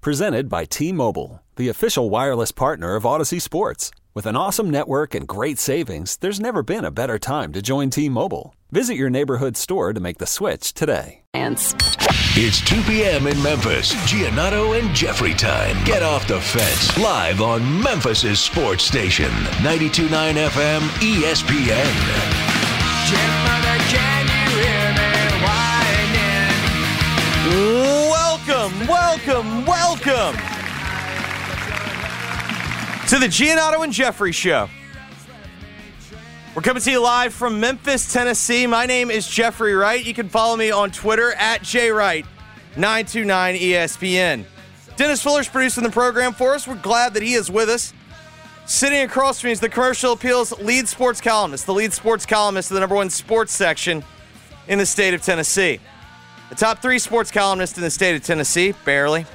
Presented by T Mobile, the official wireless partner of Audacy Sports. With an awesome network and great savings, there's never been a better time to join T Mobile. Visit your neighborhood store to make the switch today. It's 2 p.m. in Memphis. Giannotto and Jeffrey time. Get off the fence. Live on Memphis's sports station. 92.9 FM ESPN. Welcome, welcome, welcome to the Giannotto and Jeffrey Show. We're coming to you live from Memphis, Tennessee. My name is Jeffrey Wright. You can follow me on Twitter at jwright929ESPN. Dennis Fuller's producing the program for us. We're glad that he is with us. Sitting across from me is the Commercial Appeals lead sports columnist, the lead sports columnist of the number one sports section in the state of Tennessee. The top three sports columnists in the state of Tennessee, barely.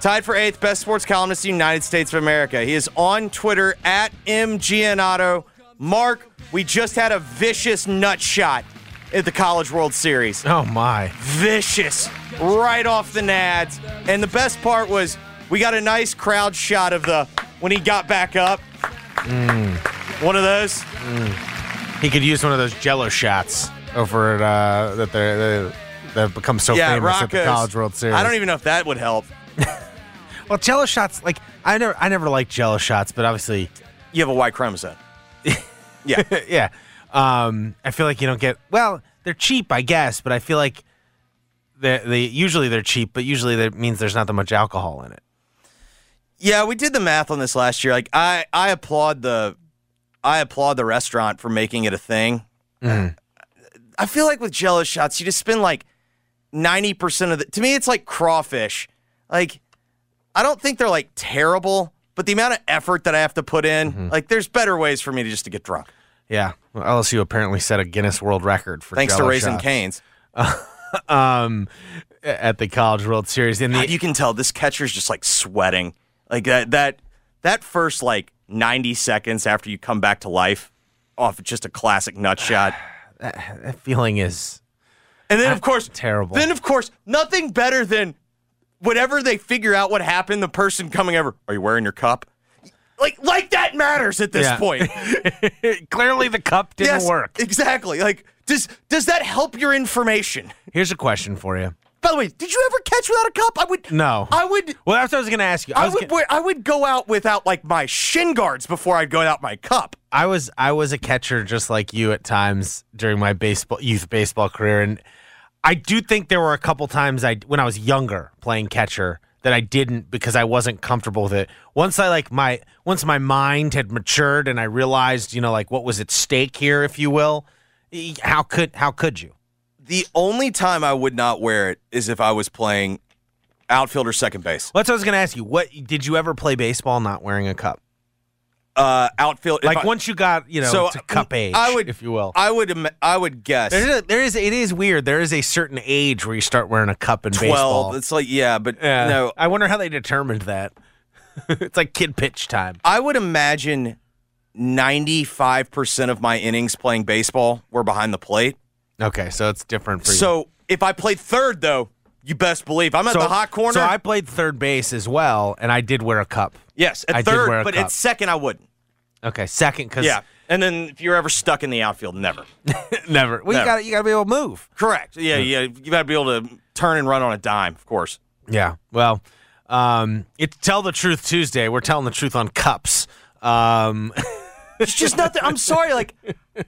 Tied for eighth best sports columnist in the United States of America. He is on Twitter at mgiannotto. Mark, we just had a vicious nut shot at the College World Series. Oh my. Vicious. Right off the nads. And the best part was we got a nice crowd shot of the when he got back up. One of those. He could use one of those jello shots over at, uh, that they're, they that have become so yeah, famous at the College World Series. I don't even know if that would help. Well, jello shots, like I never I never liked jello shots, but obviously You have a Y chromosome. yeah. yeah. Um, I feel like you don't get well, they're cheap, I guess, but I feel like they they usually they're cheap, but usually that means there's not that much alcohol in it. Yeah, we did the math on this last year. Like I, I applaud the, I applaud the restaurant for making it a thing. I feel like with Jello shots, you just spend like ninety percent of the. To me, it's like crawfish. Like I don't think they're like terrible, but the amount of effort that I have to put in, like there's better ways for me to just to get drunk. Yeah. Well, LSU apparently set a Guinness World Record for Thanks to Jell-O Raising shots. Canes. um, at the College World Series. And the, God, you can tell this catcher's just like sweating. Like that that that first like 90 seconds after you come back to life off just a classic nut shot. that feeling is And then of course terrible. Then of course nothing better than whenever they figure out what happened, the person coming over, are you wearing your cup? Like like that matters at this Yeah. point. clearly the cup didn't yes, work. Exactly. Like does does that help your information? Here's a question for you. By the way, did you ever catch without a cup? I would No. I would Well, that's what I was going to ask you. I I would gonna- I would go out without like my shin guards before I'd go out my cup. I was I was a catcher just like you at times during my baseball youth baseball career, and I do think there were a couple times I when I was younger playing catcher that I didn't because I wasn't comfortable with it. Once I like my once my mind had matured and I realized you know like what was at stake here, if you will. How could how could you? The only time I would not wear it is if I was playing outfield or second base. Well, that's what I was going to ask you. What did you ever play baseball not wearing a cup? Uh, outfield, Like I- once you got you know So, to cup age, I would- if you will. I would I would guess There's a, there is it is weird. There is a certain age where you start wearing a cup in twelve. baseball. It's like yeah, but Yeah. no, I wonder how they determined that. it's like kid pitch time. I would imagine ninety five percent of my innings playing baseball were behind the plate. Okay, so it's different for you. So if I played third, though, you best believe I'm at so, the hot corner. So I played third base as well, and I did wear a cup. yes, at I did third, but cup. at second I wouldn't. Okay, second because Yeah, and then if you're ever stuck in the outfield, never. never. Well, you got you got to be able to move. Correct. Yeah, yeah. You got to be able to turn and run on a dime, of course. Yeah. Well, um, it's tell the truth Tuesday. We're telling the truth on cups. Um, It's just nothing. I'm sorry. Like,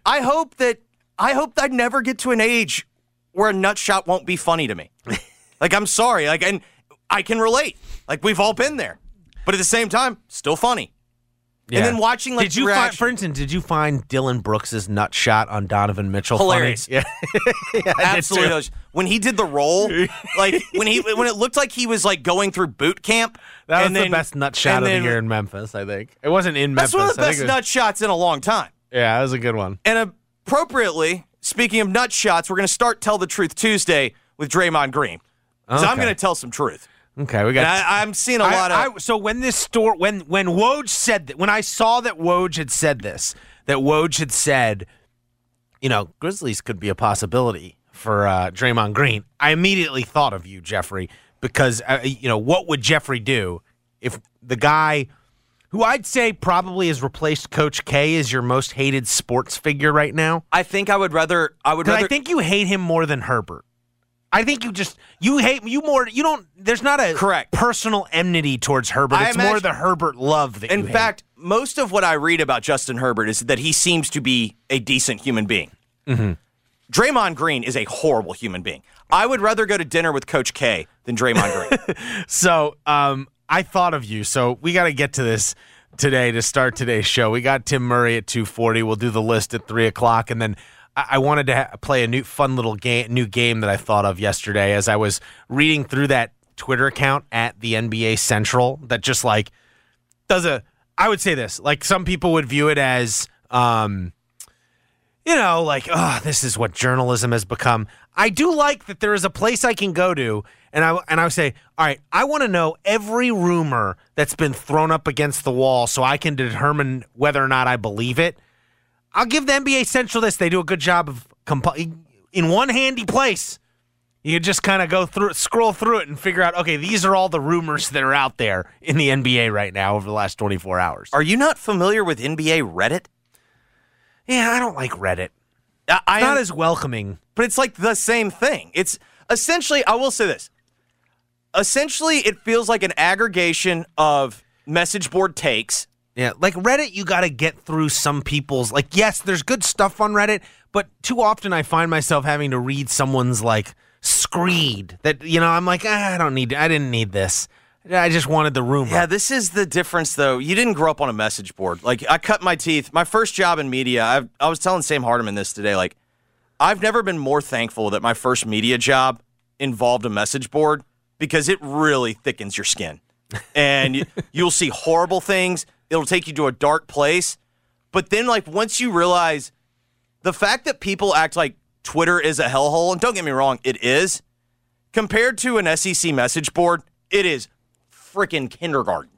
I hope that I hope that I never get to an age where a nut shot won't be funny to me. Like, I'm sorry. Like, and I can relate. Like, we've all been there, but at the same time, still funny. And then watching like did you the find, for instance, did you find Dillon Brooks's nut shot on Donovan Mitchell funny? Hilarious. Yeah, yeah absolutely hilarious. when he did the roll, like when he when it looked like he was like going through boot camp. That was and the best nut shot of the year in Memphis. I think it wasn't in Memphis. That's one of the best was- nut shots in a long time. Yeah, that was a good one. And appropriately, speaking of nut shots, we're going to start Tell the Truth Tuesday with Draymond Green. Because I'm going to tell some truth. Okay, we got. I, I'm seeing a lot of. I, I- so when this store when when Woj said that when I saw that Woj had said this that Woj had said, you know, Grizzlies could be a possibility for uh, Draymond Green. I immediately thought of you, Jeffrey, because uh, you know what would Jeffrey do if the guy who I'd say probably has replaced Coach K as your most hated sports figure right now. I think I would rather. I would rather. I think you hate him more than Herbert. I think you just you hate you more. You don't. There's not a Correct. personal enmity towards Herbert. I It's more the Herbert love that. in fact, most of what I read about Justin Herbert is that he seems to be a decent human being. Mm-hmm. Draymond Green is a horrible human being. I would rather go to dinner with Coach K than Draymond Green. so um, I thought of you. So we got to get to this today to start today's show. We got Tim Murray at two forty. We'll do the list at three o'clock, and then I, wanted to ha- play a new fun little game, new game that I thought of yesterday as I was reading through that Twitter account at the NBA Central that just like does a. I would say this like some people would view it as. Um, you know, like, oh, this is what journalism has become. I do like that there is a place I can go to, and I and I would say, all right, I want to know every rumor that's been thrown up against the wall, so I can determine whether or not I believe it. I'll give the NBA Central this; they do a good job of comp- in one handy place. You can just kind of go through it, scroll through it, and figure out, okay, these are all the rumors that are out there in the NBA right now over the last 24 hours. Are you not familiar with NBA Reddit? yeah, I don't like Reddit. I, I Not am- as welcoming. but it's like the same thing. It's essentially, I will say this. Essentially, it feels like an aggregation of message board takes. Yeah, like Reddit, you got to get through some people's. Like, yes, there's good stuff on Reddit, but too often I find myself having to read someone's like screed that you know I'm like ah, I don't need. I didn't need this. I just wanted the rumor. Yeah, this is the difference, though. You didn't grow up on a message board. Like, I cut my teeth. My first job in media, I've, I was telling Sam Hardiman this today. Like, I've never been more thankful that my first media job involved a message board because it really thickens your skin. And you, you'll see horrible things. It'll take you to a dark place. But then, like, once you realize the fact that people act like Twitter is a hellhole, and don't get me wrong, it is, compared to an SEC message board, it is freaking kindergarten.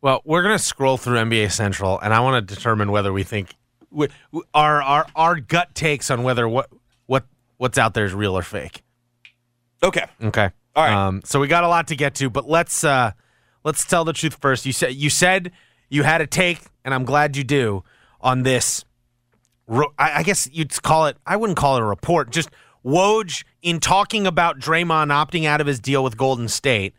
Well, we're gonna scroll through NBA Central, and I want to determine whether we think we- our our our gut takes on whether what what what's out there is real or fake. Okay. Okay. All right. Um, so we got a lot to get to, but let's uh, let's tell the truth first. You said you said you had a take, and I'm glad you do on this. I, guess you'd call it. I wouldn't call it a report. Just Woj in talking about Draymond opting out of his deal with Golden State,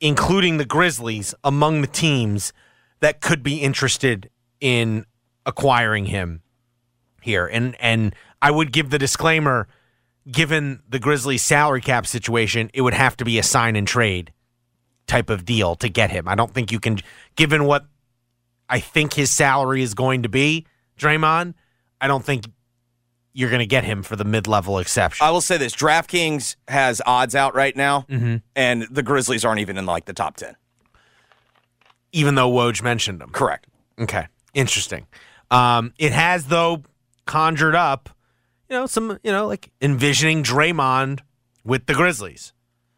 including the Grizzlies among the teams that could be interested in acquiring him here. And and I would give the disclaimer given the Grizzlies salary cap situation, it would have to be a sign and trade type of deal to get him. I don't think you can given what I think his salary is going to be, Draymond, I don't think you're going to get him for the mid-level exception. I will say this: DraftKings has odds out right now, Mm-hmm. and the Grizzlies aren't even in like the top ten. even though Woj mentioned him. Correct. Okay. Interesting. Um, it has though conjured up, you know, some, you know, like envisioning Draymond with the Grizzlies.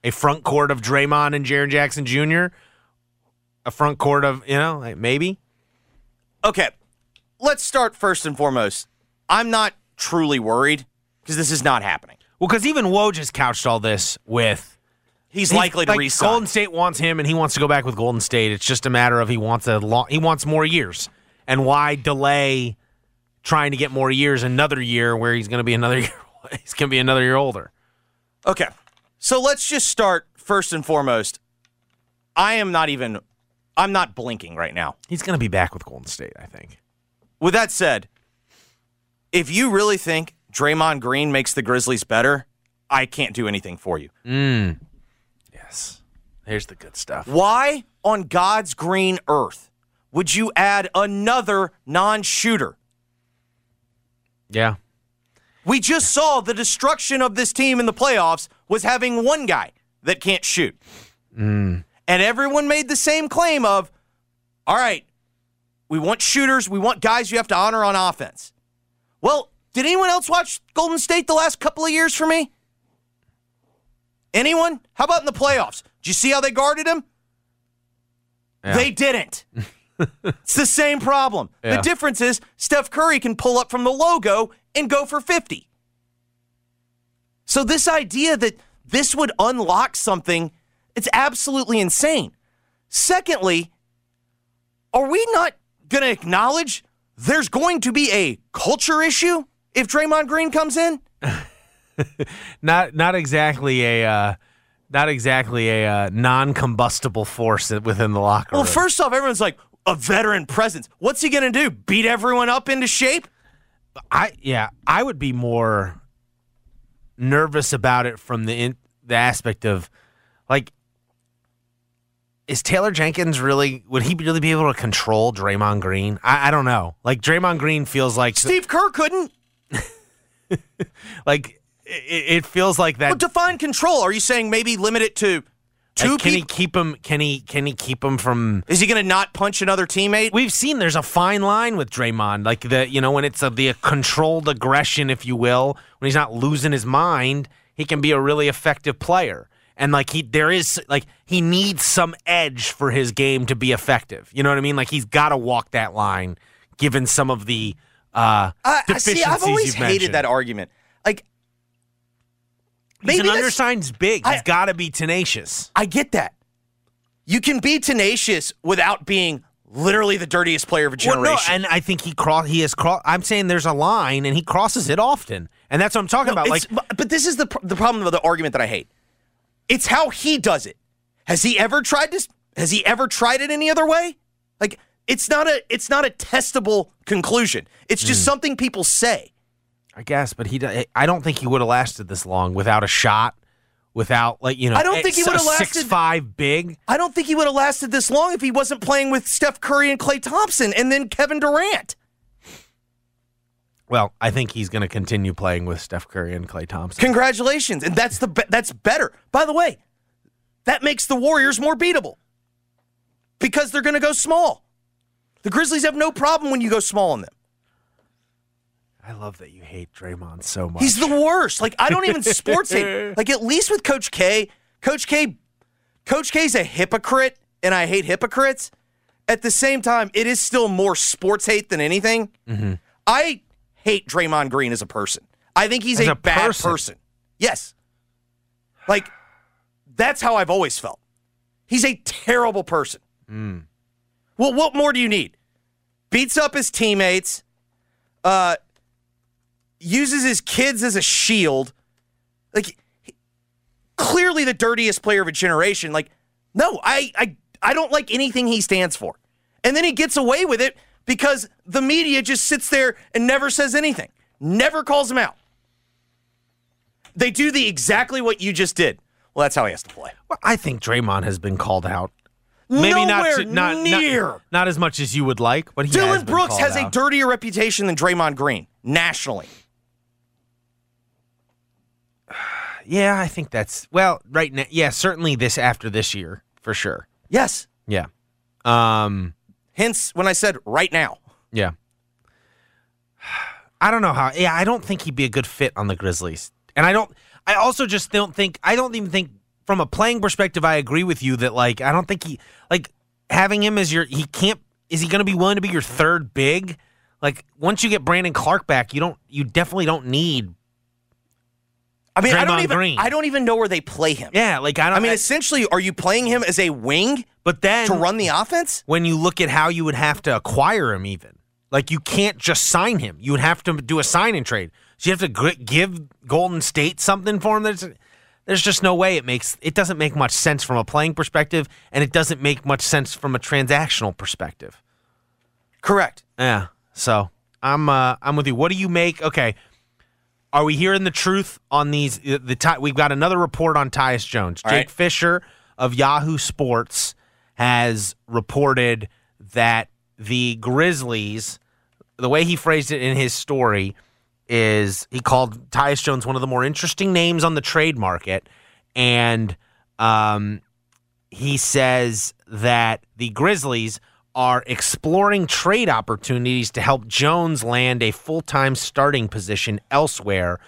A front court of Draymond and Jaren Jackson Jr. A front court of, you know, like maybe. Okay, let's start first and foremost. I'm not truly worried because this is not happening. Well, because even Woj has couched all this with He's, he's- likely to like, resign. Golden State wants him, and he wants to go back with Golden State. It's just a matter of he wants a long, he wants more years, and why delay trying to get more years another year where he's going to be another year he's going to be another year older. Okay, so let's just start first and foremost. I am not even. I'm not blinking right now. He's going to be back with Golden State, I think. With that said, if you really think Draymond Green makes the Grizzlies better, I can't do anything for you. Mm. Yes. Here's the good stuff. Why on God's green earth would you add another non shooter? Yeah. We just saw the destruction of this team in the playoffs was having one guy that can't shoot. And everyone made the same claim of, all right, we want shooters, we want guys you have to honor on offense. Well, did anyone else watch Golden State the last couple of years for me? Anyone? How about in the playoffs? Did you see how they guarded him? Yeah. They didn't. it's the same problem. Yeah. The difference is Steph Curry can pull up from the logo and go for 50. So this idea that this would unlock something, it's absolutely insane. Secondly, are we not going to acknowledge there's going to be a culture issue if Draymond Green comes in? Not not exactly a uh, not exactly a uh, non-combustible force within the locker room. Well, first off, everyone's like, a veteran presence. What's he going to do? Beat everyone up into shape? I yeah, I would be more nervous about it from the in, the aspect of like is Taylor Jenkins really would he really be able to control Draymond Green? I, I don't know. Like Draymond Green feels like Steve Kerr couldn't. like it, it feels like that But define control. Are you saying maybe limit it to two like, can he keep him can he can he keep him from Is he going to not punch another teammate? We've seen there's a fine line with Draymond, like the you know when it's a, the controlled aggression, if you will, when he's not losing his mind, he can be a really effective player. And like he, there is like he needs some edge for his game to be effective. You know what I mean? Like he's got to walk that line, given some of the uh, deficiencies see. I've always hated mentioned. that argument. Like, He's maybe an undersized big. He's got to be tenacious. I get that. You can be tenacious without being literally the dirtiest player of a Well, generation. no, and I think he cross. He has cross. I'm saying there's a line, and he crosses it often, and that's what I'm talking about. Like but, but this is the pr- the problem with the argument that I hate. It's how he does it. Has he ever tried this? Has he ever tried it any other way? Like it's not a it's not a testable conclusion. It's just hmm. something people say. I guess, but he. I don't think he would have lasted this long without a shot, without like you know. I don't think he would have lasted Six five big. I don't think he would have lasted this long if he wasn't playing with Steph Curry and Klay Thompson and then Kevin Durant. Well, I think he's going to continue playing with Steph Curry and Klay Thompson. Congratulations, and that's the be- that's better. By the way, that makes the Warriors more beatable because they're going to go small. The Grizzlies have no problem when you go small on them. I love that you hate Draymond so much. He's the worst. Like I don't even sports hate. Like at least with Coach K, Coach K, Coach K's a hypocrite, and I hate hypocrites. At the same time, it is still more sports hate than anything. Mm-hmm. I hate Draymond Green as a person. I think he's a, a bad person. person. Yes. Like that's how I've always felt. He's a terrible person. Well, what more do you need? Beats up his teammates. Uh, uses his kids as a shield. Like he- clearly the dirtiest player of a generation. Like, no, I I I don't like anything he stands for. And then he gets away with it because the media just sits there and never says anything. Never calls him out. They do the exactly what you just did. Well, that's how he has to play. Well, I think Draymond has been called out. Maybe not, to- not not- near. Not, as much as you would like, but he has Dillon been Brooks has a dirtier reputation than Draymond Green nationally. Yeah, I think that's well, right now. Yeah, certainly this after this year for sure. Yes. Yeah. Um. Hence when I said right now. Yeah. I don't know how. Yeah, I don't think he'd be a good fit on the Grizzlies. And I don't I also just don't think I don't even think from a playing perspective I agree with you that like I don't think he like having him as your he can't is he going to be willing to be your third big? Like once you get Brandon Clarke back, you don't you definitely don't need I mean, I don't even Green. I don't even know where they play him. Yeah, like I don't I mean, essentially, are you playing him as a wing but then to run the offense? when you look at how you would have to acquire him, even like you can't just sign him. You would have to do a sign and trade. So you have to give Golden State something for him. There's, there's just no way it makes it doesn't make much sense from a playing perspective, and it doesn't make much sense from a transactional perspective. Correct. Yeah. So I'm uh, I'm with you. What do you make? Okay. Are we hearing the truth on these? The, the we've got another report on Tyus Jones. All Jake right. Fisher of Yahoo Sports has reported that the Grizzlies, the way he phrased it in his story is he called Tyus Jones one of the more interesting names on the trade market. And um, he says that the Grizzlies are exploring trade opportunities to help Jones land a full time starting position elsewhere,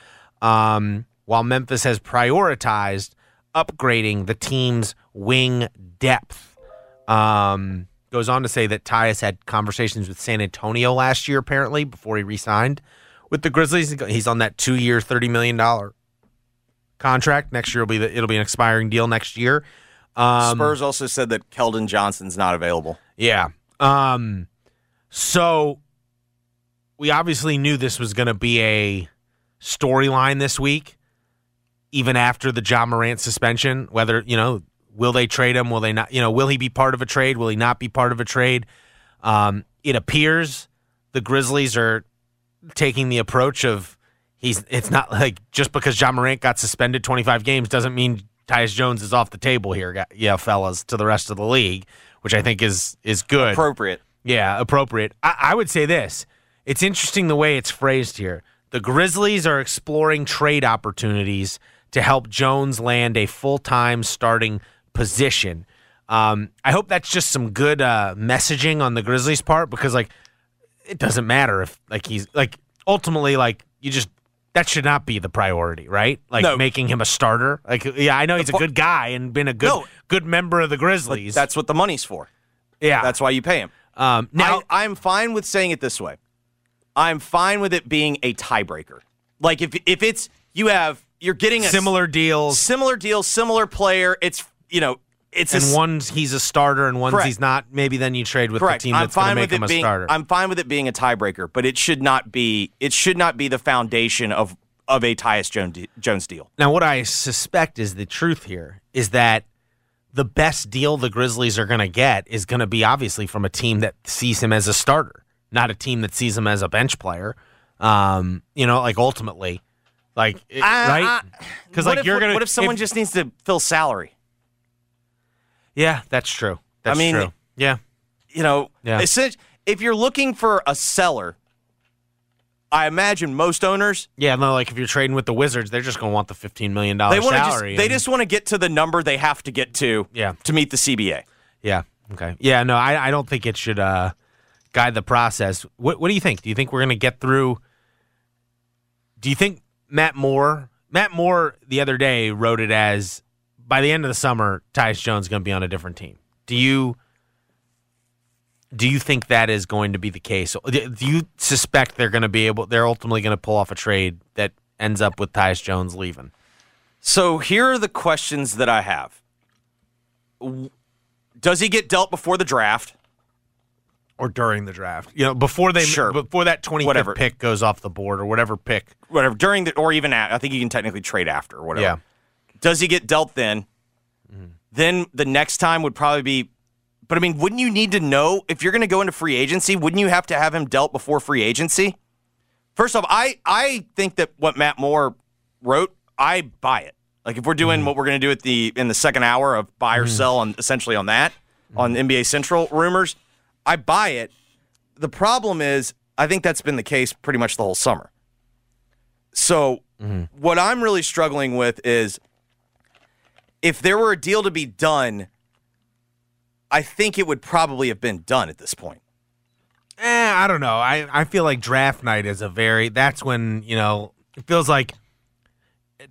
um, while Memphis has prioritized upgrading the team's wing depth. Um, goes on to say that Tyus had conversations with San Antonio last year, apparently, before he re signed with the Grizzlies. He's on that two year, $30 million contract. Next year will be the, it'll be an expiring deal next year. Um, Spurs also said that Keldon Johnson's not available. Yeah. Um, so we obviously knew this was going to be a storyline this week, even after the Ja Morant suspension. Whether, you know, will they trade him? Will they not? You know, will he be part of a trade? Will he not be part of a trade? Um, it appears the Grizzlies are taking the approach of he's, it's not like just because Ja Morant got suspended 25 games doesn't mean Tyus Jones is off the table here, yeah, fellas, to the rest of the league, which I think is is good. Appropriate. Yeah, appropriate. I, I would say this. It's interesting the way it's phrased here. The Grizzlies are exploring trade opportunities to help Jones land a full time starting position. Um, I hope that's just some good uh, messaging on the Grizzlies' part because, like, it doesn't matter if, like, he's like ultimately, like, you just that should not be the priority, right? Like No. making him a starter. Like, yeah, I know he's a good guy and been a good No. good member of the Grizzlies. That's what the money's for. yeah. That's why you pay him. um, now. I, I'm fine with saying it this way. I'm fine with it being a tiebreaker. Like if if it's you have you're getting a similar deals. similar deal, similar player. It's you know it's and s- one's he's a starter and one's Correct. he's not. Maybe then you trade with correct. the team that's going to make him a being starter. I'm fine with it being a tiebreaker, but it should not be it should not be the foundation of of a Tyus Jones Jones deal. now, what I suspect is the truth here is that the best deal the Grizzlies are going to get is going to be obviously from a team that sees him as a starter, not a team that sees him as a bench player. Um, you know, like ultimately, like it- right? Because like if- you're gonna. What if someone just needs to fill salary? Yeah, that's true. That's mean, true. Yeah. you know, Yeah. if you're looking for a seller, I imagine most owners Yeah, no, like if you're trading with the Wizards, they're just going to want the fifteen million they to just salary. they just want to get to the number they have to get to Yeah. to meet the CBA. Yeah. Okay. Yeah. No, I, I don't think it should uh, guide the process. What What do you think? Do you think we're going to get through? Do you think Matt Moore? Matt Moore the other day wrote it as by the end of the summer, Tyus Jones is going to be on a different team. Do you? Do you think that is going to be the case? Do do you suspect they're going to be able? They're ultimately going to pull off a trade that ends up with Tyus Jones leaving. So here are the questions that I have. Does he get dealt before the draft? or during the draft. You know, before they Sure. before that twenty Whatever. pick goes off the board or whatever pick. Whatever during the or even at, I think you can technically trade after or whatever. Yeah. Does he get dealt then? Mm-hmm. Then the next time would probably be. But I mean, wouldn't you need to know if you're going to go into free agency? Wouldn't you have to have him dealt before free agency? First off, I I think that what Matt Moore wrote, I buy it. Like if we're doing mm-hmm. what we're going to do at the in the second hour of buy or mm-hmm. sell on essentially on that on NBA Central rumors, I buy it. The problem is, I think that's been the case pretty much the whole summer. So what I'm really struggling with is if there were a deal to be done, I think it would probably have been done at this point. Eh, I don't know. I, I feel like draft night is a very that's when, you know, it feels like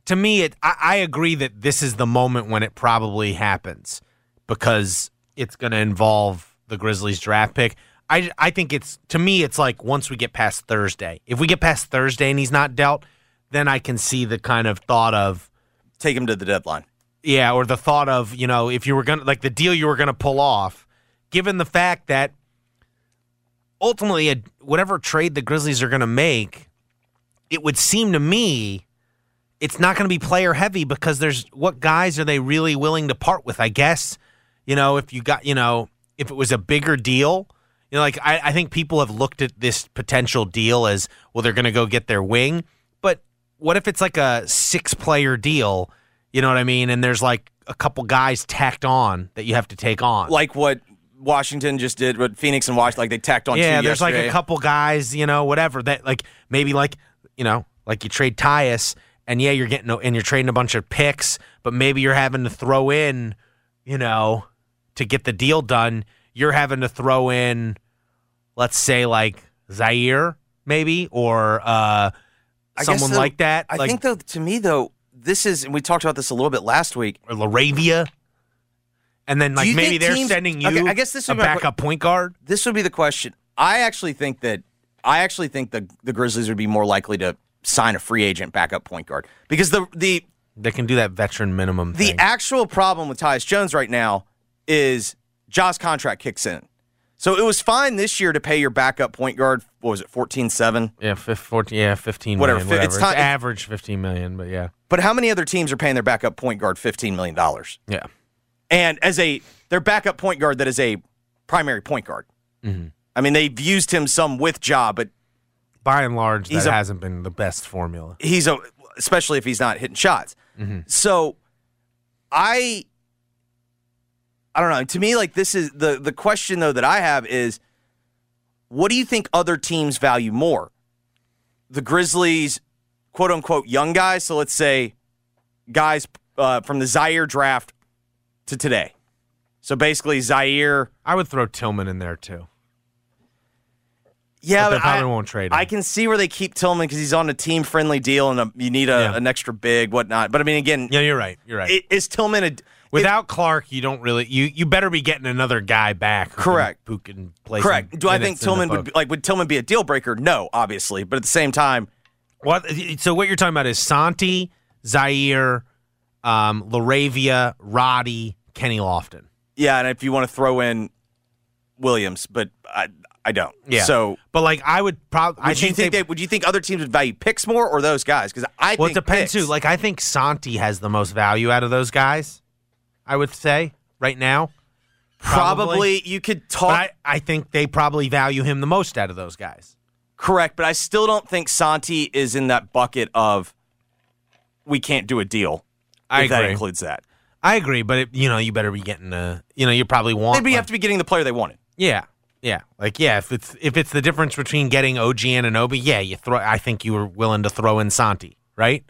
to me it I, I agree that this is the moment when it probably happens because it's gonna involve the Grizzlies draft pick. I I think it's to me it's like once we get past Thursday. If we get past Thursday and he's not dealt, then I can see the kind of thought of Take him to the deadline. Yeah, or the thought of, you know, if you were going to, like the deal you were going to pull off, given the fact that ultimately, a, whatever trade the Grizzlies are going to make, it would seem to me it's not going to be player heavy because there's what guys are they really willing to part with? I guess, you know, if you got, you know, if it was a bigger deal, you know, like I, I think people have looked at this potential deal as, well, they're going to go get their wing. But what if it's like a six player deal? You know what I mean? And there's like a couple guys tacked on that you have to take on. Like what Washington just did what Phoenix and Washington like they tacked on. yeah, two there's like a couple guys, you know, whatever that like maybe like you know like you trade Tyus and yeah, you're getting and you're trading a bunch of picks, but maybe you're having to throw in, you know, to get the deal done. You're having to throw in, let's say like Ziaire maybe or uh, someone though, like that. I like, think though to me though this is and we talked about this a little bit last week. or LaRavia. And then like maybe they're teams- sending you Okay, I guess this a would be my backup point guard. This would be the question. I actually think that I actually think the the Grizzlies would be more likely to sign a free agent backup point guard because the the They can do that veteran minimum the thing. actual problem with Tyus Jones right now is Josh's contract kicks in. So it was fine this year to pay your backup point guard. What was it, fourteen seven? Yeah, fif- 14, yeah, 15 Whatever, million, whatever. it's It's, time- average 15 million, but yeah. But how many other teams are paying their backup point guard fifteen million dollars? Yeah. And as a their backup point guard that is a primary point guard. Mm-hmm. I mean, they've used him some with job, but By and large, He's that a- hasn't been the best formula. he's a especially if he's not hitting shots. So I I don't know. To me, like this is the the question though that I have is what do you think other teams value more? The Grizzlies, quote unquote, young guys. So let's say guys uh, from the Ziaire draft to today. So basically, Ziaire. I would throw Tillman in there too. Yeah, But they but probably I, won't trade him. I can see where they keep Tillman because he's on a team friendly deal and a, you need a, Yeah. an extra big whatnot. But I mean, again, Yeah, you're right. You're right. i- is Tillman a Without Clark, you don't really you you better be getting another guy back. Who Correct. Can, who can play? correct? Do I think Tillman would be, like would Tillman be a deal breaker? No, obviously, but at the same time, What? So what you're talking about is Santi, Ziaire, um, LaRavia, Roddy, Kenny Lofton. yeah. And if you want to throw in Williams, but I I don't. Yeah. So but like I would probably. I would you think they, they, would you think other teams would value picks more or those guys? Because I Well, it depends picks. too. Like I think Santi has the most value out of those guys. I would say right now. probably you could talk. But I, I think they probably value him the most out of those guys. Correct, but I still don't think Santi is in that bucket of we can't do a deal. I if that agree. includes that. I agree, but it, you know, you better be getting a. You know, you probably want. Maybe you like- have to be getting the player they wanted. Yeah, yeah, like yeah. If it's if it's the difference between getting OG Anunoby, yeah, you throw. I think you were willing to throw in Santi, right?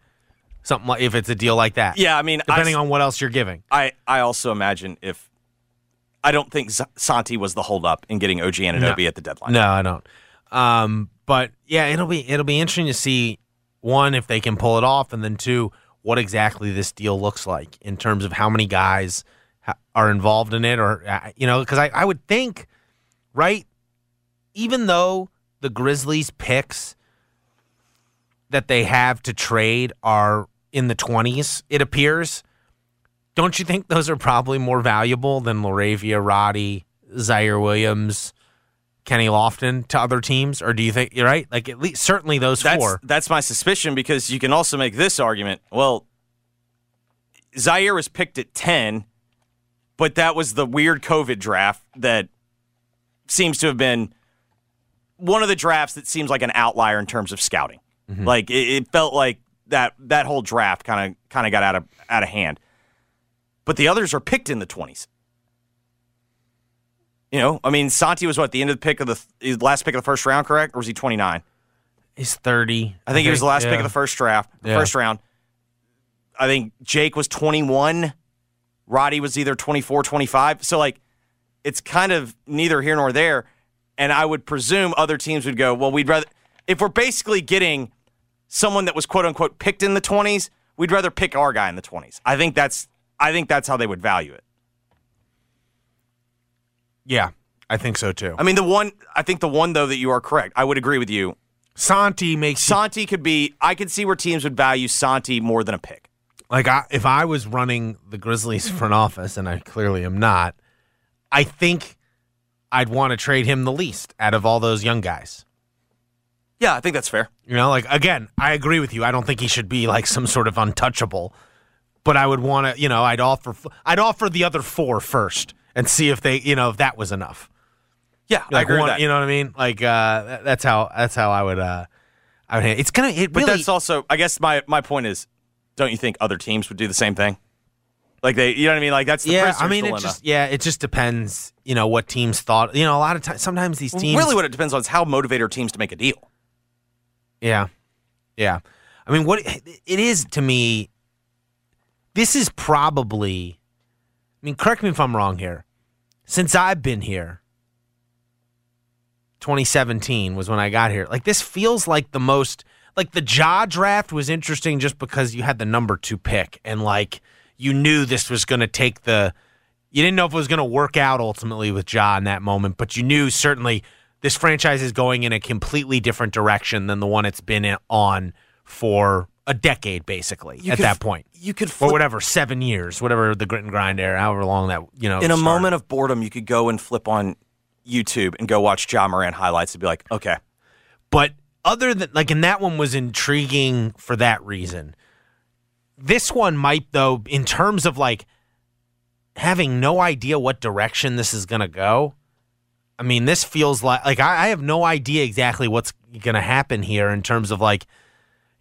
Something like if it's a deal like that. Yeah, I mean, depending I, on what else you're giving. I I also imagine if I don't think Z- Santi was the holdup in getting OG Anunoby No. at the deadline. No, I don't. Um, but yeah, it'll be it'll be interesting to see one if they can pull it off, and then two what exactly this deal looks like in terms of how many guys are involved in it, or uh, you know, because I I would think, right, even though the Grizzlies picks that they have to trade are in the twenties, it appears. Don't you think those are probably more valuable than LaRavia, Roddy, Ziaire Williams? Kenny Lofton to other teams, or do you think you're right? Like at least certainly those That's four. that's my suspicion because you can also make this argument. Well, Ziaire was picked at ten, but that was the weird COVID draft that seems to have been one of the drafts that seems like an outlier in terms of scouting. Mm-hmm. Like it, it felt like that that whole draft kind of kind of got out of out of hand. But the others are picked in the twenties. You know, I mean, Santi was what the end of the pick of the his last pick of the first round, correct? Or was he twenty nine? He's thirty. I think he was the last pick of the first draft, the Yeah. first round. I think Jake was 21. Roddy was either 24, 25. So, like, it's kind of neither here nor there. And I would presume other teams would go, well, we'd rather, if we're basically getting someone that was quote unquote picked in the 20s, we'd rather pick our guy in the 20s. I think that's, I think that's how they would value it. Yeah, I think so too. I mean, the one, I think the one, though, that you are correct, I would agree with you. Santi makes Santi could be, I could see where teams would value Santi more than a pick. like I, if I was running the Grizzlies front office, and I clearly am not. I think I'd want to trade him the least out of all those young guys. Yeah, I think that's fair. You know, like again, I agree with you. I don't think he should be like some sort of untouchable, but I would want to, you know, I'd offer, I'd offer the other four first and see if they, you know, if that was enough. Yeah, I Like agree one- that. You know what I mean? Like uh, that's how that's how I would. uh I would. It's gonna. It But really. that's also, I guess my my point is, don't you think other teams would do the same thing? Like they, you know what I mean? Like that's the yeah, I mean, dilemma. it just yeah, it just depends. You know what teams thought. You know, a lot of times, sometimes these teams really what it depends on is how motivated are teams to make a deal. Yeah. Yeah. I mean, what it is to me, this is probably, I mean, correct me if I'm wrong here. Since I've been here, 2017 was when I got here. Like, this feels like the most, like, the Ja draft was interesting just because you had the number two pick and, like, you knew this was going to take the, you didn't know if it was going to work out ultimately with Ja in that moment, but you knew certainly this franchise is going in a completely different direction than the one it's been on for a decade, basically. You at could that point, you could or whatever, seven years, whatever the grit and grind era, however long that you know. In a started. moment of boredom, you could go and flip on YouTube and go watch Ja Morant highlights and be like, okay, But other than like, and that one was intriguing for that reason. This one might though, in terms of like having no idea what direction this is going to go. I mean, this feels like like I, I have no idea exactly what's going to happen here in terms of like,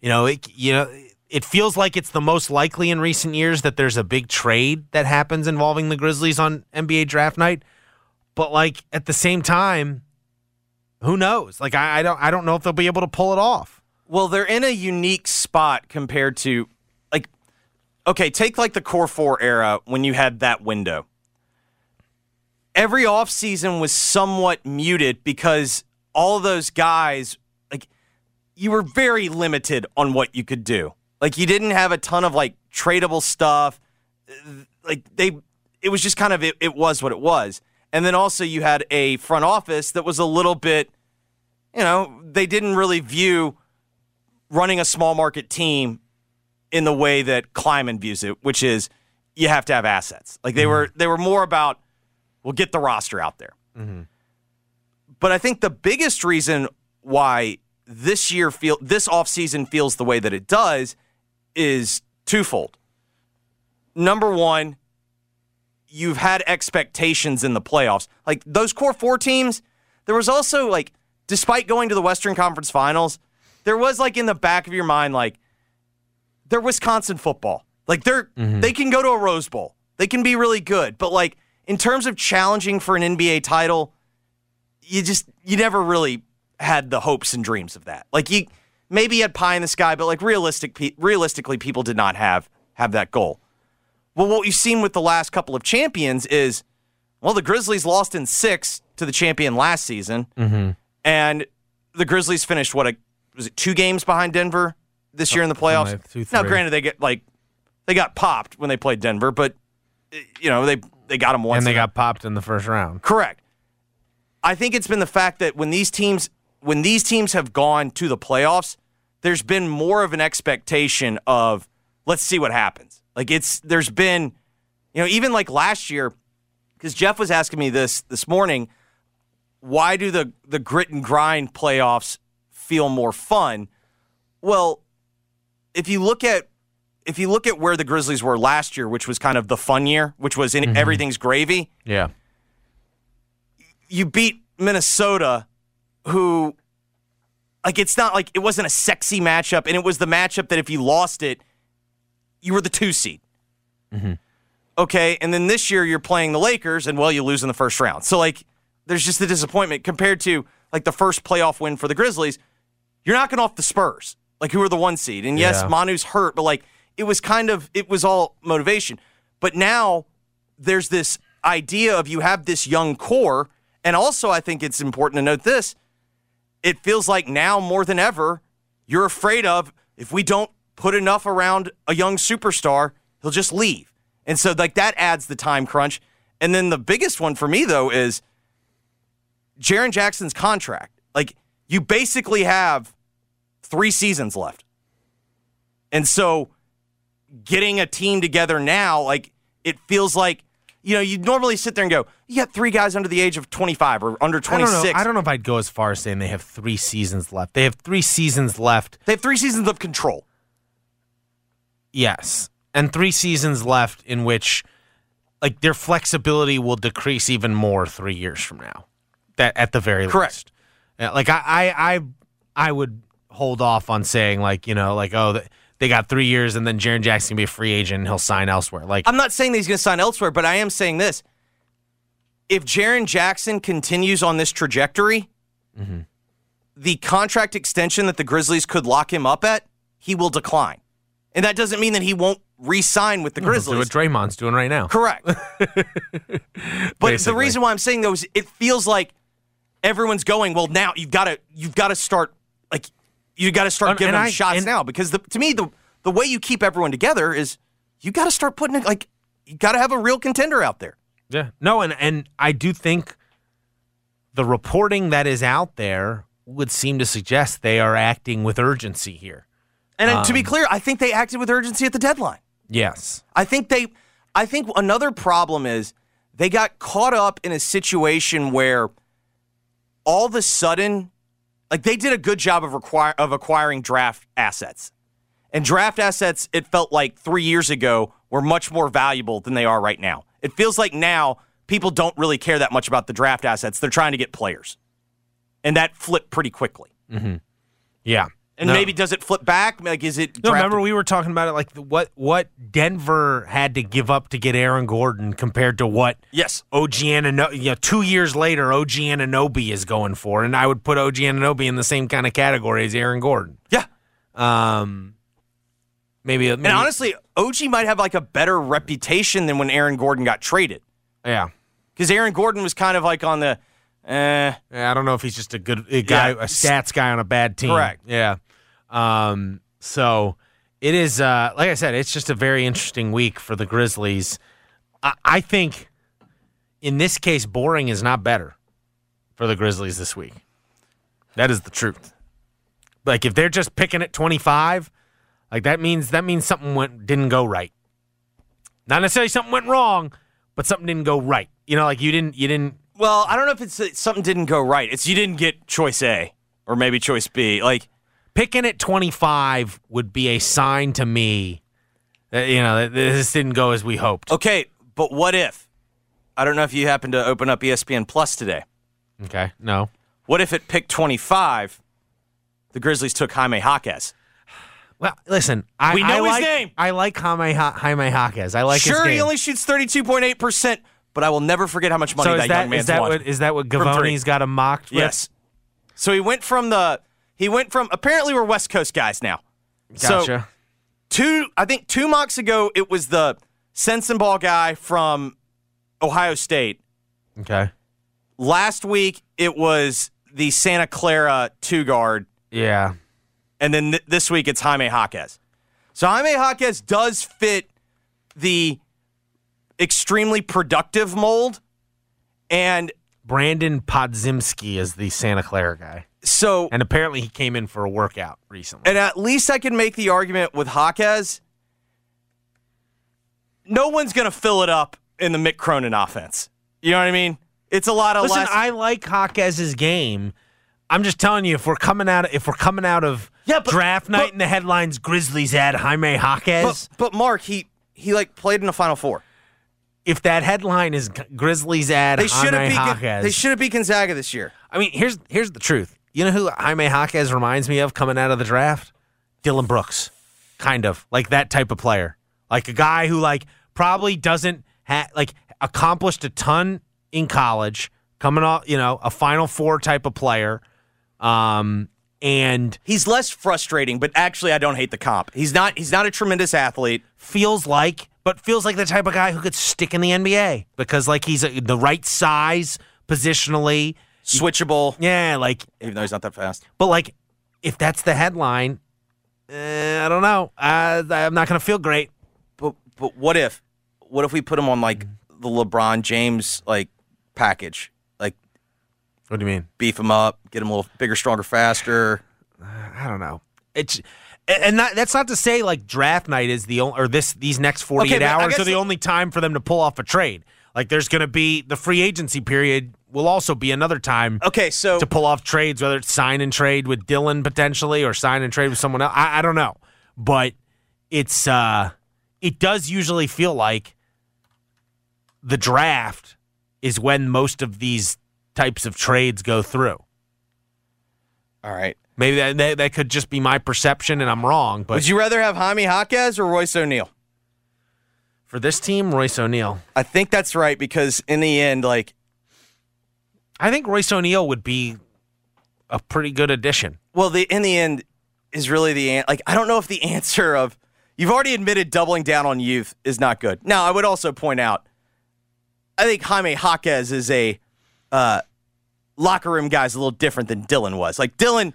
you know, it, you know, it feels like it's the most likely in recent years that there's a big trade that happens involving the Grizzlies on NBA draft night. But like at the same time, who knows? Like I, I don't I don't know if they'll be able to pull it off. Well, they're in a unique spot compared to like okay, take like the core 4 era when you had that window. Every offseason was somewhat muted because all those guys you were very limited on what you could do. Like you didn't have a ton of like tradable stuff. Uh, like they it was just kind of it, it was what it was. And then also you had a front office that was a little bit you know, they didn't really view running a small market team in the way that Kleiman views it, which is you have to have assets. Like they mm-hmm. were they were more about we'll get the roster out there. Mm-hmm. But I think the biggest reason why this year feel this offseason feels the way that it does is twofold. Number one, you've had expectations in the playoffs. Like those core four teams, there was also like, despite going to the Western Conference Finals, there was like in the back of your mind, like they're Wisconsin football. Like they're mm-hmm. they can go to a Rose Bowl. They can be really good. But like in terms of challenging for an NBA title, you just you never really had the hopes and dreams of that. Like you maybe you had pie in the sky, but like realistic pe- realistically people did not have have that goal. Well, what you've seen with the last couple of champions is well, the Grizzlies lost in 6 to the champion last season. And the Grizzlies finished what a was it two games behind Denver this year in the playoffs? like two, now, granted, they get like they got popped when they played Denver, but eh, you know they they got them once. and they got popped in the first round. Correct. I think it's been the fact that when these teams when these teams have gone to the playoffs, there's been more of an expectation of let's see what happens. Like it's there's been you know even like last year cuz Jeff was asking me this this morning, why do the the grit and grind playoffs feel more fun? Well, if you look at if you look at where the Grizzlies were last year, which was kind of the fun year, which was in mm-hmm. everything's gravy, Yeah. you beat Minnesota, who, like, it's not like it wasn't a sexy matchup, and it was the matchup that if you lost it, you were the two seed. Mm-hmm. Okay, and then this year you're playing the Lakers, and well, you lose in the first round. So, like, there's just a disappointment compared to like the first playoff win for the Grizzlies. You're knocking off the Spurs, like who are the one seed, and yes, Yeah. Manu's hurt, but like it was kind of it was all motivation. But now there's this idea of you have this young core, and also I think it's important to note this. It feels like now more than ever, you're afraid of if we don't put enough around a young superstar, he'll just leave. And so like that adds the time crunch. And then the biggest one for me though is Jaren Jackson's contract. Like you basically have three seasons left. And so getting a team together now, like it feels like, you know, you'd normally sit there and go, you got three guys under the age of 25 or under 26. I 26. don't know. I don't know if I'd go as far as saying they have three seasons left. They have three seasons left. They have three seasons of control. Yes. And three seasons left in which like their flexibility will decrease even more three years from now. That at the very Correct. least. Yeah, like I, I I I would hold off on saying like, you know, like, oh th- they got three years, and then Jaren Jackson can be a free agent and he'll sign elsewhere. Like I'm not saying that he's going to sign elsewhere, but I am saying this. If Jaren Jackson continues on this trajectory, Mm-hmm. the contract extension that the Grizzlies could lock him up at, he will decline. And that doesn't mean that he won't re sign with the Grizzlies. what Draymond's doing right now. Correct. but the reason why I'm saying is it feels like everyone's going, well, now you've got to you've got to start you got to start And- giving and them I- shots now because the, to me the the way you keep everyone together is you got to start putting it like you got to have a real contender out there. Yeah. No, and and I do think the reporting that is out there would seem to suggest they are acting with urgency here. And uh, to Um, be clear, I think they acted with urgency at the deadline. Yes. I think they I think another problem is they got caught up in a situation where all of a sudden like they did a good job of require of acquiring draft assets. And draft assets it felt like 3 years ago were much more valuable than they are right now. It feels like now people don't really care that much about the draft assets. They're trying to get players. And that flipped pretty quickly. Mm-hmm. Yeah. And No. maybe does it flip back? Like is it No, drafted- remember we were talking about it like the- what what Denver had to give up to get Aaron Gordon compared to what Yes. OG Anunoby, you know, two years later, OG Anunoby is going for, and I would put OG Anunoby in the same kind of category as Aaron Gordon. Yeah. Um, maybe, maybe And honestly, OG might have like a better reputation than when Aaron Gordon got traded. yeah. Because Aaron Gordon was kind of like on the, eh, Yeah, I don't know if he's just a good a guy, Yeah. a stats guy on a bad team. Correct. Yeah. Um. So it is. Uh. Like I said, it's just a very interesting week for the Grizzlies. I, I think, in this case, boring is not better for the Grizzlies this week. That is the truth. Like if they're just picking at twenty five, like that means that means something went didn't go right. Not necessarily something went wrong, but something didn't go right. You know, like you didn't you didn't well, I don't know if it's that something didn't go right. It's you didn't get choice A or maybe choice B. Like, picking at 25 would be a sign to me that you know that this didn't go as we hoped. okay, but what if? I don't know if you happened to open up ESPN Plus today. Okay, no. What if at pick 25, the Grizzlies took Jaime Jaquez? Well, listen, I, We know I his like, name. I like Jaime, Ha- Jaime Jaquez. I like his sure, game. he only shoots 32.8%, but I will never forget how much money so that, that young man's is that won. what is that what Givony's got him mocked? with? Yes. So he went from the he went from apparently we're West Coast guys now. So Gotcha. two I think two mocks ago it was the Sensabaugh guy from Ohio State. okay. Last week it was the Santa Clara two guard, Yeah. and then th- this week it's Jaime Jaquez. So Jaime Jaquez does fit the extremely productive mold, and Brandon Podziemski is the Santa Clara guy, so and apparently he came in for a workout recently. And at least I can make the argument with Jaquez. No one's going to fill it up in the Mick Cronin offense. You know what I mean? It's a lot of Listen, less. I like Jaquez's game. I'm just telling you, if we're coming out, if we're coming out of Yeah, but- draft night but- and the headlines, Grizzlies add Jaime Jaquez. but, but Mark, he he like played in the Final Four. If that headline is Grizzlies add They should Jaime have beat. Jaquez, They should have beat Gonzaga this year. I mean, here's here's the truth. You know who Jaime Jaquez reminds me of coming out of the draft? Dillon Brooks, kind of like that type of player, like a guy who like probably doesn't ha- like accomplished a ton in college, coming off you know a Final Four type of player, um, and He's less frustrating, but actually, I don't hate the comp. He's not. He's not a tremendous athlete. feels like, but feels like the type of guy who could stick in the NBA because like he's a, the right size positionally. Switchable, Yeah, like even though he's not that fast. But like, if that's the headline, eh, I don't know. Uh, I'm not going to feel great. But but what if? What if we put him on like the LeBron James like package? Like What do you mean? beef him up, get him a little bigger, stronger, faster. I don't know. It's and that, that's not to say like draft night is the only or this these next 48 Okay, hours are the only time for them to pull off a trade. Like there's going to be the free agency period will also be another time Okay, so to pull off trades, whether it's sign and trade with Dillon potentially or sign and trade with someone else. I, I don't know, but it's uh, it does usually feel like the draft is when most of these types of trades go through. all right. Maybe that, that that could just be my perception, and I'm wrong. But Would you rather have Jaime Jaquez or Royce O'Neale? for this team, Royce O'Neale. I think that's right because in the end, like, I think Royce O'Neale would be a pretty good addition. well, the in the end is really the an- like. I don't know if the answer of you've already admitted doubling down on youth is not good. Now, I would also point out, I think Jaime Jaquez is a uh, locker room guy is a little different than Dillon was. Like Dillon,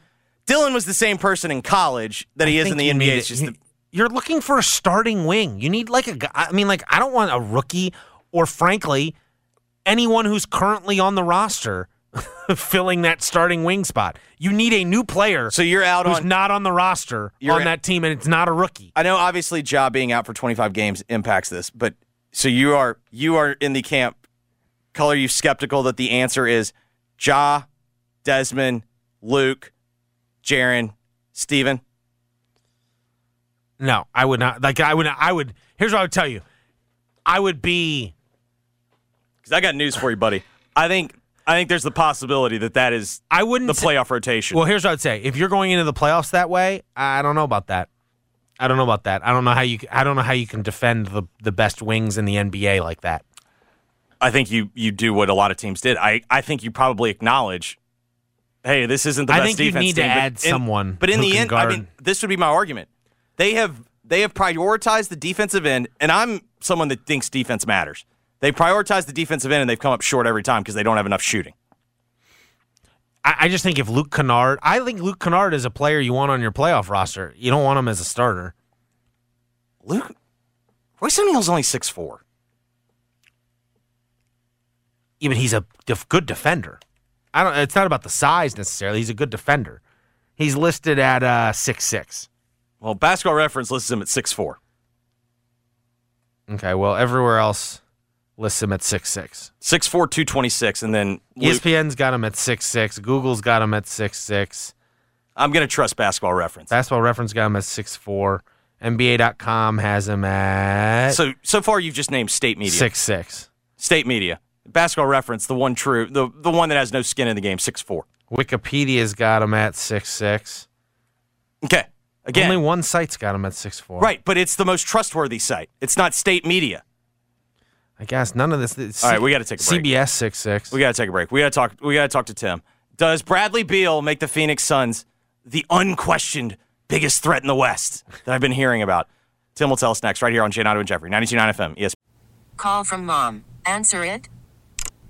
Dillon was the same person in college that he I is in the NBA. It's just You- the, you're looking for a starting wing. You need like a guy. I mean, like I don't want a rookie or frankly anyone who's currently on the roster filling that starting wing spot. You need a new player so you're out who's on. not on the roster You're on that team, and it's not a rookie. I know obviously Ja being out for 25 games impacts this, but so you are you are in the camp. Color you skeptical that the answer is Ja, Desmond, Luke, Jaren, Steven? No, I would not. Like I would. Not, I would. Here's what I would tell you. I would be. Because I got news for you, buddy. I think I think there's the possibility that that is I wouldn't the say- playoff rotation. Well, here's what I'd say. If you're going into the playoffs that way, I don't know about that. I don't know about that. I don't know how you. I don't know how you can defend the the best wings in the NBA like that. I think you you do what a lot of teams did. I, I think you probably acknowledge, hey, this isn't the I best think you defense need to team, but add in- someone But in who the can end, I guard. mean, this would be my argument. They have they have prioritized the defensive end, and I'm someone that thinks defense matters. They prioritize the defensive end, and they've come up short every time because they don't have enough shooting. I, I just think if Luke Kennard, I think Luke Kennard is a player you want on your playoff roster. You don't want him as a starter. Luke Royce O'Neale's only six four. Even he's a def- good defender. I don't. It's not about the size necessarily. He's a good defender. He's listed at uh, six six. Well, Basketball Reference lists him at six four. Okay. Well, everywhere else lists him at six six. Six four, two twenty six, and then Luke, ESPN's got him at six six. Google's got him at six six. I'm going to trust Basketball Reference. Basketball Reference got him at six four. NBA.com has him at So so far, you've just named State Media. six six. State Media. Basketball Reference, the one true, the the one that has no skin in the game, six four. Wikipedia's got him at six six. Okay. Again, Only one site's got him at six four. right, but it's the most trustworthy site. It's not State Media. I guess none of this. it's All right, we gotta take a break. CBS six six. We got to take a break. We got to talk. We got to talk to Tim. Does Bradley Beal make the Phoenix Suns the unquestioned biggest threat in the West that I've been hearing about? Tim will tell us next, right here on Giannotto and Jeffrey, 92.9 FM, ESPN. Call from mom. Answer it.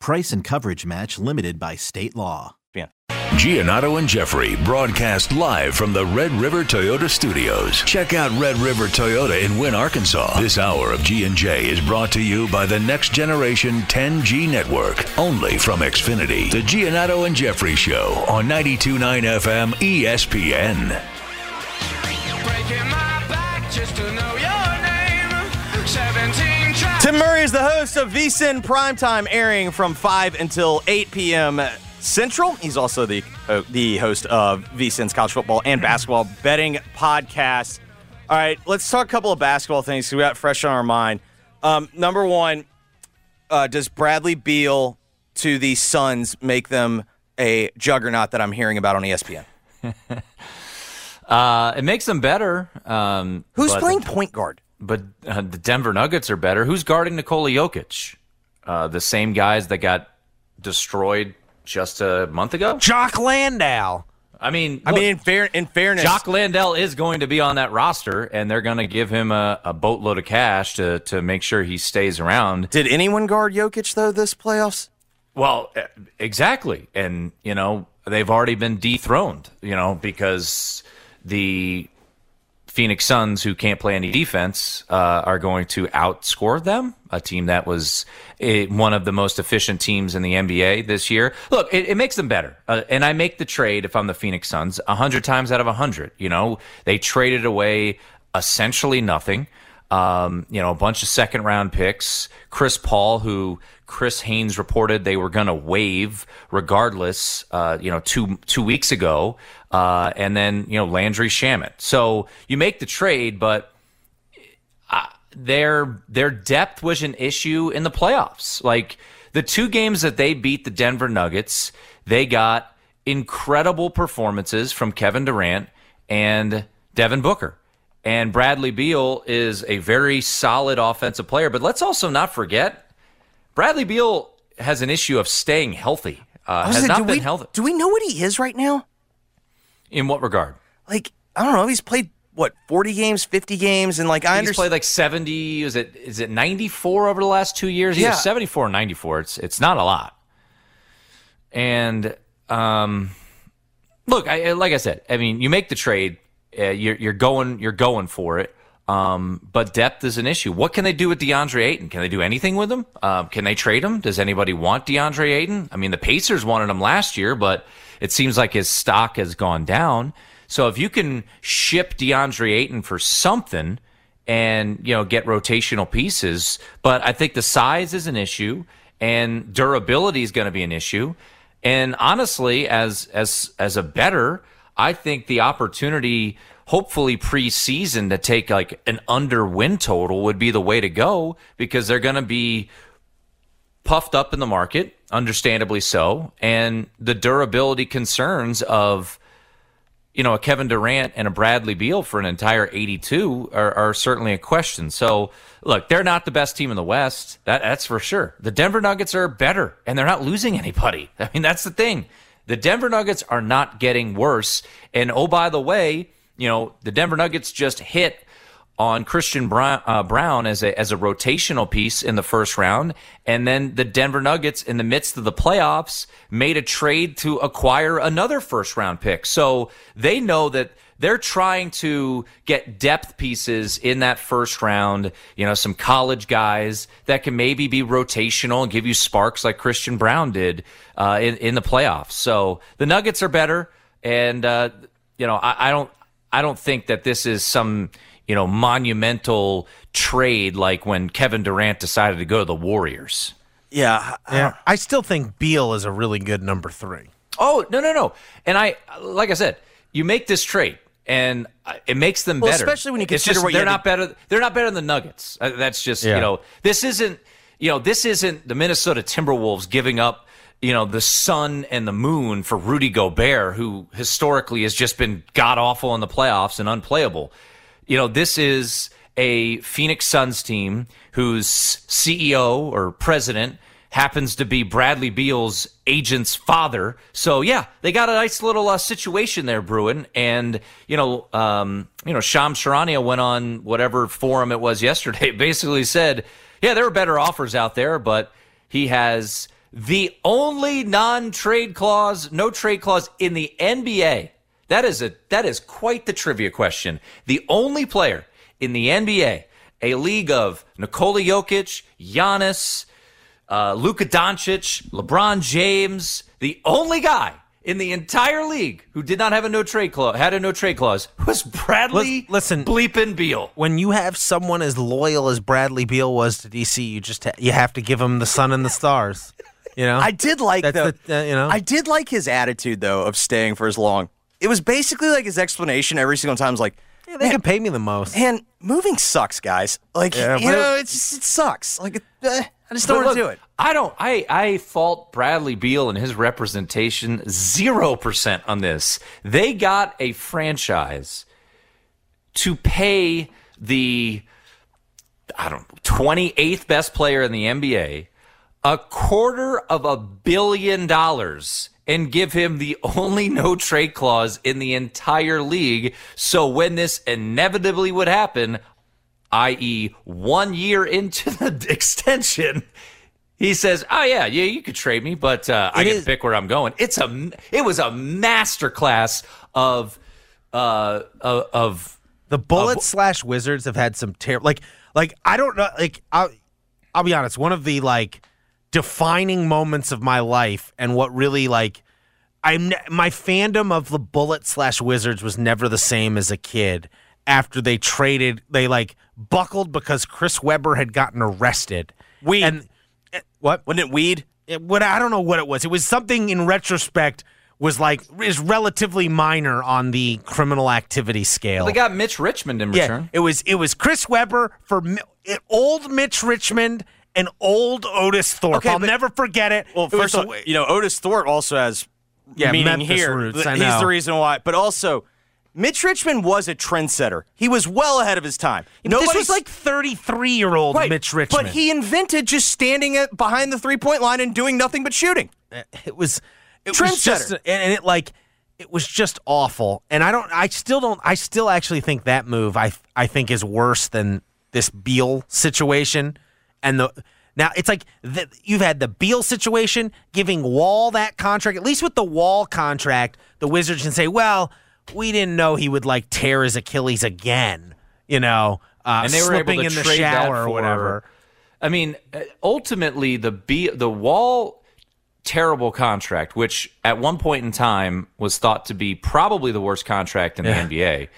Price and coverage match limited by state law. Giannotto and Jeffrey broadcast live from the Red River Toyota Studios. Check out Red River Toyota in Wynne, Arkansas. This hour of G&J is brought to you by the next generation 10G network, only from Xfinity. The Giannotto and Jeffrey Show on 92.9 FM ESPN. Tim Murray is the host of VSIN Primetime, airing from 5 until 8 p.m. Central. He's also the uh, the host of VSIN's college football and basketball betting podcast. All right, let's talk a couple of basketball things we got fresh on our mind. Um, number one, uh, does Bradley Beal to the Suns make them a juggernaut that I'm hearing about on ESPN? uh, it makes them better. Um, Who's but, playing point guard? But uh, the Denver Nuggets are better. Who's guarding Nikola Jokic? Uh, the same guys that got destroyed just a month ago. Jock Landale. I mean, I mean, in, fair, in fairness, Jock Landale is going to be on that roster, and they're going to give him a, a, boatload of cash to to make sure he stays around. Did anyone guard Jokic though this playoffs? Well, exactly, and you know they've already been dethroned. You know because the Phoenix Suns, who can't play any defense, uh, are going to outscore them. A team that was a, one of the most efficient teams in the NBA this year. Look, it, it makes them better. Uh, and I make the trade if I'm the Phoenix Suns a hundred times out of a hundred. You know, they traded away essentially nothing. Um, you know, a bunch of second round picks. Chris Paul, who Chris Haynes reported they were going to waive regardless, uh, you know, two two weeks ago, uh, and then you know Landry Shamet. So you make the trade, but uh, their their depth was an issue in the playoffs. Like the two games that they beat the Denver Nuggets, they got incredible performances from Kevin Durant and Devin Booker. And Bradley Beal is a very solid offensive player. But let's also not forget, Bradley Beal has an issue of staying healthy. Uh, has not been we, healthy. Do we know what he is right now? In what regard? Like, I don't know. He's played what forty games, fifty games, and like I, I understand. He's played like seventy. Is it is it ninety four over the last two years? Yeah, seventy four, ninety four. It's it's not a lot. And um, look, I like I said. I mean, you make the trade. Uh, you're you're going you're going for it. Um, but depth is an issue. What can they do with DeAndre Ayton? Can they do anything with him? Um, can they trade him? Does anybody want DeAndre Ayton? I mean, the Pacers wanted him last year, but it seems like his stock has gone down. So if you can ship DeAndre Ayton for something and, you know, get rotational pieces, but I think the size is an issue and durability is going to be an issue. And honestly, as, as, as a better, I think the opportunity hopefully preseason to take like an under win total would be the way to go because they're going to be puffed up in the market, understandably so, and the durability concerns of you know a Kevin Durant and a Bradley Beal for an entire 82 are, are certainly a question. So look, they're not the best team in the West. That, that's for sure. The Denver Nuggets are better, and they're not losing anybody. I mean, that's the thing. The Denver Nuggets are not getting worse. And oh, by the way, you know, the Denver Nuggets just hit on Christian Brown, uh, Braun as a as a rotational piece in the first round, and then the Denver Nuggets, in the midst of the playoffs, made a trade to acquire another first round pick. So they know that they're trying to get depth pieces in that first round. You know, some college guys that can maybe be rotational and give you sparks like Christian Braun did uh, in in the playoffs. So the Nuggets are better, and uh, you know, I, I don't I don't think that this is some you know monumental trade like when Kevin Durant decided to go to the Warriors. Yeah, yeah. I still think Beal is a really good number three. Oh no no no! And I like I said, you make this trade. And it makes them well, better, especially when you consider just, what they're to... not better. They're not better than the Nuggets. Uh, that's just yeah. you know this isn't you know this isn't the Minnesota Timberwolves giving up you know, the sun and the moon for Rudy Gobert, who historically has just been god awful in the playoffs and unplayable. You know, this is a Phoenix Suns team whose CEO or president happens to be Bradley Beal's agent's father. So yeah, they got a nice little uh, situation there brewing. And you know, um, you know, Shams Charania went on whatever forum it was yesterday, basically said, yeah, there are better offers out there, but he has the only non-trade clause, no trade clause in the NBA. That is a that is quite the trivia question. The only player in the NBA, a league of Nikola Jokic, Giannis, uh, Luka Doncic, LeBron James, the only guy in the entire league who did not have a no trade clause had a no trade clause was Bradley Lis- listen- bleeping Beal. when you have someone as loyal as Bradley Beal was to DC, you just ha- you have to give him the sun and the stars. You know, I did like That's though. the- uh, you know? I did like his attitude though of staying for as long. It was basically like his explanation every single time was like, Yeah, they can pay me the most. "Man, moving sucks, guys. Like, Yeah, you know, it's just, it sucks. Like, uh, I just don't want to do it." I don't. I I fault Bradley Beal and his representation zero percent on this. They got a franchise to pay the I don't twenty eighth best player in the NBA a quarter of a billion dollars and give him the only no trade clause in the entire league. So when this inevitably would happen, i.e., one year into the extension, he says, "Oh yeah, yeah, you could trade me, but uh, I It get is- to pick where I'm going." It's a, it was a masterclass of, uh, of, of The Bullets slash Wizards have had some terrible, like, like I don't know, like I'll, I'll be honest. One of the like defining moments of my life, and what really like, I'm my fandom of the Bullet slash Wizards was never the same as a kid. After they traded, they like buckled because Chris Webber had gotten arrested. Weed. and eh, what? Wasn't it weed? it, what I don't know what it was. It was something in retrospect was like is relatively minor on the criminal activity scale. they got Mitch Richmond in yeah, return. it was it was Chris Webber for it, old Mitch Richmond and old Otis Thorpe. Okay, I'll but- never forget it. Well, It was first a- of all, you know, Otis Thorpe also has Yeah, meaning Memphis here. roots, Th- I He's the reason why. But also, Mitch Richmond was a trendsetter. He was well ahead of his time. this Nobody's- was like thirty three year old Right, Mitch Richmond. But he invented just standing at, behind the three point line and doing nothing but shooting. Uh, it was it was Trendsetter. just and, and it like it was just awful and i don't i still don't i still actually think that move i i think is worse than this beal situation and the now it's like the, you've had the Beal situation giving Wall that contract. At least with the Wall contract, the Wizards can say, "Well, we didn't know he would like tear his Achilles again." You know, uh, and they were able slipping to in the shower or for- whatever. I mean, uh, ultimately, the B, the Wall terrible contract, which at one point in time was thought to be probably the worst contract in the NBA.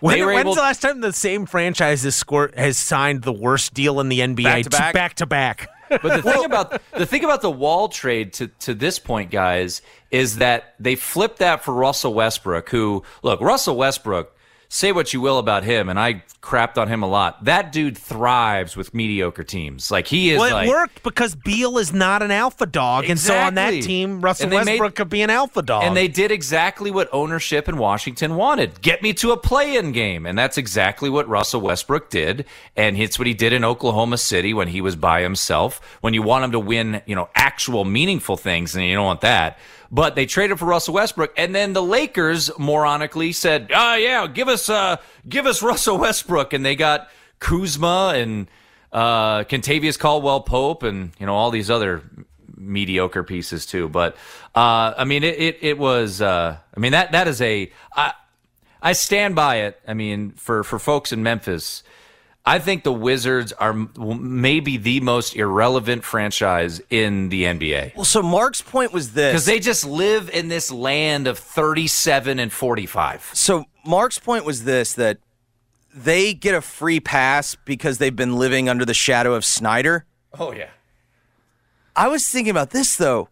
When, when's able the last time the same franchise has scored has signed the worst deal in the NBA Back to back? back to back? But the thing about the thing about the Wall trade to to this point, guys, is that they flipped that for Russell Westbrook. Who look, Russell Westbrook. Say what you will about him, and I crapped on him a lot. That dude thrives with mediocre teams. Like he is Well, it like worked because Beal is not an alpha dog, and so on that team, Russell they made- Westbrook could be an alpha dog. And they did exactly what ownership in Washington wanted. Get me to a play-in game. And that's exactly what Russell Westbrook did. And it's what he did in Oklahoma City when he was by himself. When you want him to win, you know, actual meaningful things, and you don't want that. But they traded for Russell Westbrook, and then the Lakers moronically said, "Ah, yeah, give us, uh, give us Russell Westbrook," and they got Kuzma and uh, Kentavious Caldwell Pope, and you know all these other mediocre pieces too. But uh, I mean, it it, it was. Uh, I mean that that is a. I, I stand by it. I mean, for for folks in Memphis, I think the Wizards are maybe the most irrelevant franchise in the NBA Well, so Mark's point was this. because they just live in this land of thirty-seven and forty-five. So Mark's point was this that they get a free pass because they've been living under the shadow of Snyder. Oh yeah. I was thinking about this though.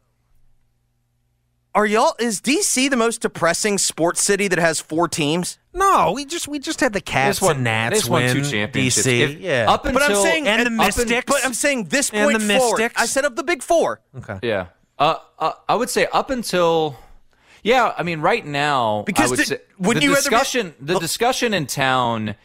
Are y'all is DC the most depressing sports city that has four teams? No, we just we just had the Caps won- and Nats they just won win two championships. DC. If- yeah, up But I'm Until- saying and the up in- Mystics. but I'm saying this And the forward. Mystics. I said of the big four. Okay. Yeah. Uh, uh, I would say up until. Yeah, I mean, right now, Because I would the- say the you rather be- discussion the discussion in town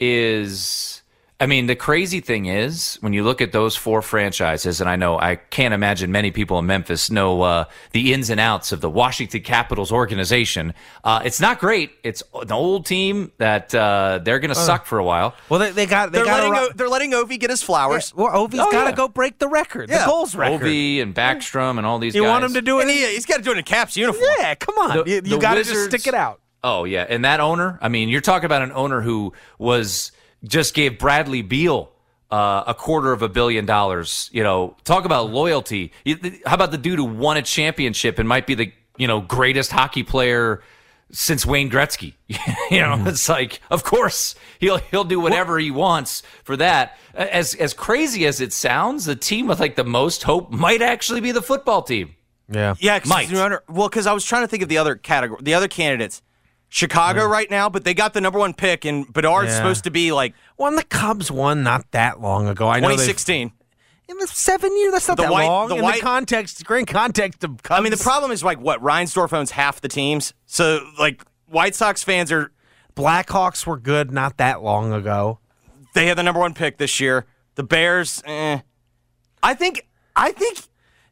is. I mean, the crazy thing is when you look at those four franchises, and I know I can't imagine many people in Memphis know uh, the ins and outs of the Washington Capitals organization. Uh, it's not great. It's an old team that uh, they're going to suck for a while. Well, they, they got they They're got letting, a, o- they're letting Ovi get his flowers. Well, Ovi's Oh, got to yeah. go break the record, Yeah. the goals record. Ovi and Backstrom and all these you guys. want him to do it? And he, he's got to do it in Caps uniform. yeah, come on. The- you the got to just stick it out. Oh yeah, and that owner. I mean, you're talking about an owner who was just gave Bradley Beal uh, a quarter of a billion dollars. You know, talk about loyalty. How about the dude who won a championship and might be the you know greatest hockey player since Wayne Gretzky? you know, it's like, of course he'll he'll do whatever he wants for that. As as crazy as it sounds, the team with like the most hope might actually be the football team. Yeah. Yeah, 'cause Might. you wonder- well, because I was trying to think of the other category, the other candidates. Chicago right now, but they got the number one pick, and Bedard's Yeah. supposed to be like Well, the Cubs won not that long ago. I know 2016. in the seven years. That's not The that white- long the in white- the context, great context of Cubs. I mean, the problem is like what Reinsdorf owns half the teams, so like White Sox fans are Blackhawks were good not that long ago. they had the number one pick this year. The Bears, eh. I think, I think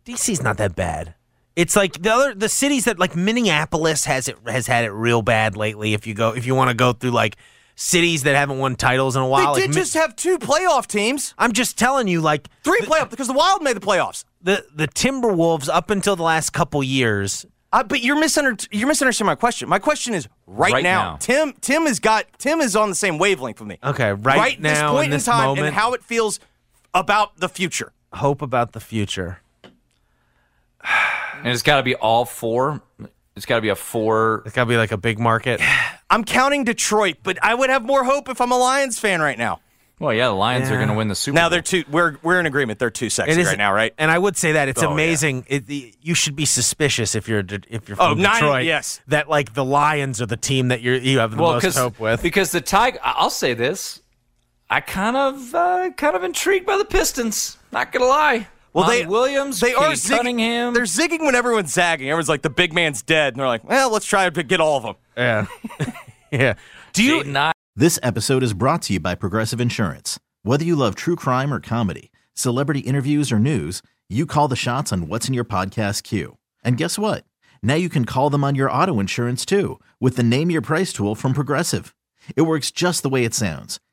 DC's not that bad. It's like the other the cities that like Minneapolis has it has had it real bad lately. If you go if you want to go through like cities that haven't won titles in a they while, like did Mi- just have two playoff teams, I'm just telling you, like three playoff because the Wild made the playoffs. the the Timberwolves up until the last couple years. Uh, but you're misunder- you're misunderstanding my question. My question is right, Right now. now. Tim Tim has got Tim is on the same wavelength with me. Okay, right this now, this point in in, this time moment- and how it feels about the future. Hope about the future. And it's got to be all four. It's got to be a four. It's got to be like a big market. I'm counting Detroit, but I would have more hope if I'm a Lions fan right now. Well, yeah, the Lions are going to win the Super Now Bowl. they're too. We're we're in agreement. They're too sexy It is right now, right? And I would say that it's Oh, yeah. amazing. It, the, you should be suspicious if you're if you're Oh, from nine- Detroit. yes. that like the Lions are the team that you you have the well, most because hope with. because the Tiger. I'll say this. I kind of uh, kind of intrigued by the Pistons. Not gonna lie. Well, Monty they Williams. They are Cade zigging. Cunningham. They're zigging when everyone's zagging. Everyone's like, the big man's dead, and they're like, well, let's try to get all of them. yeah, yeah. Do you? Jaden I- This episode is brought to you by Progressive Insurance. Whether you love true crime or comedy, celebrity interviews or news, you call the shots on what's in your podcast queue. And guess what? Now you can call them on your auto insurance too with the Name Your Price tool from Progressive. It works just the way it sounds.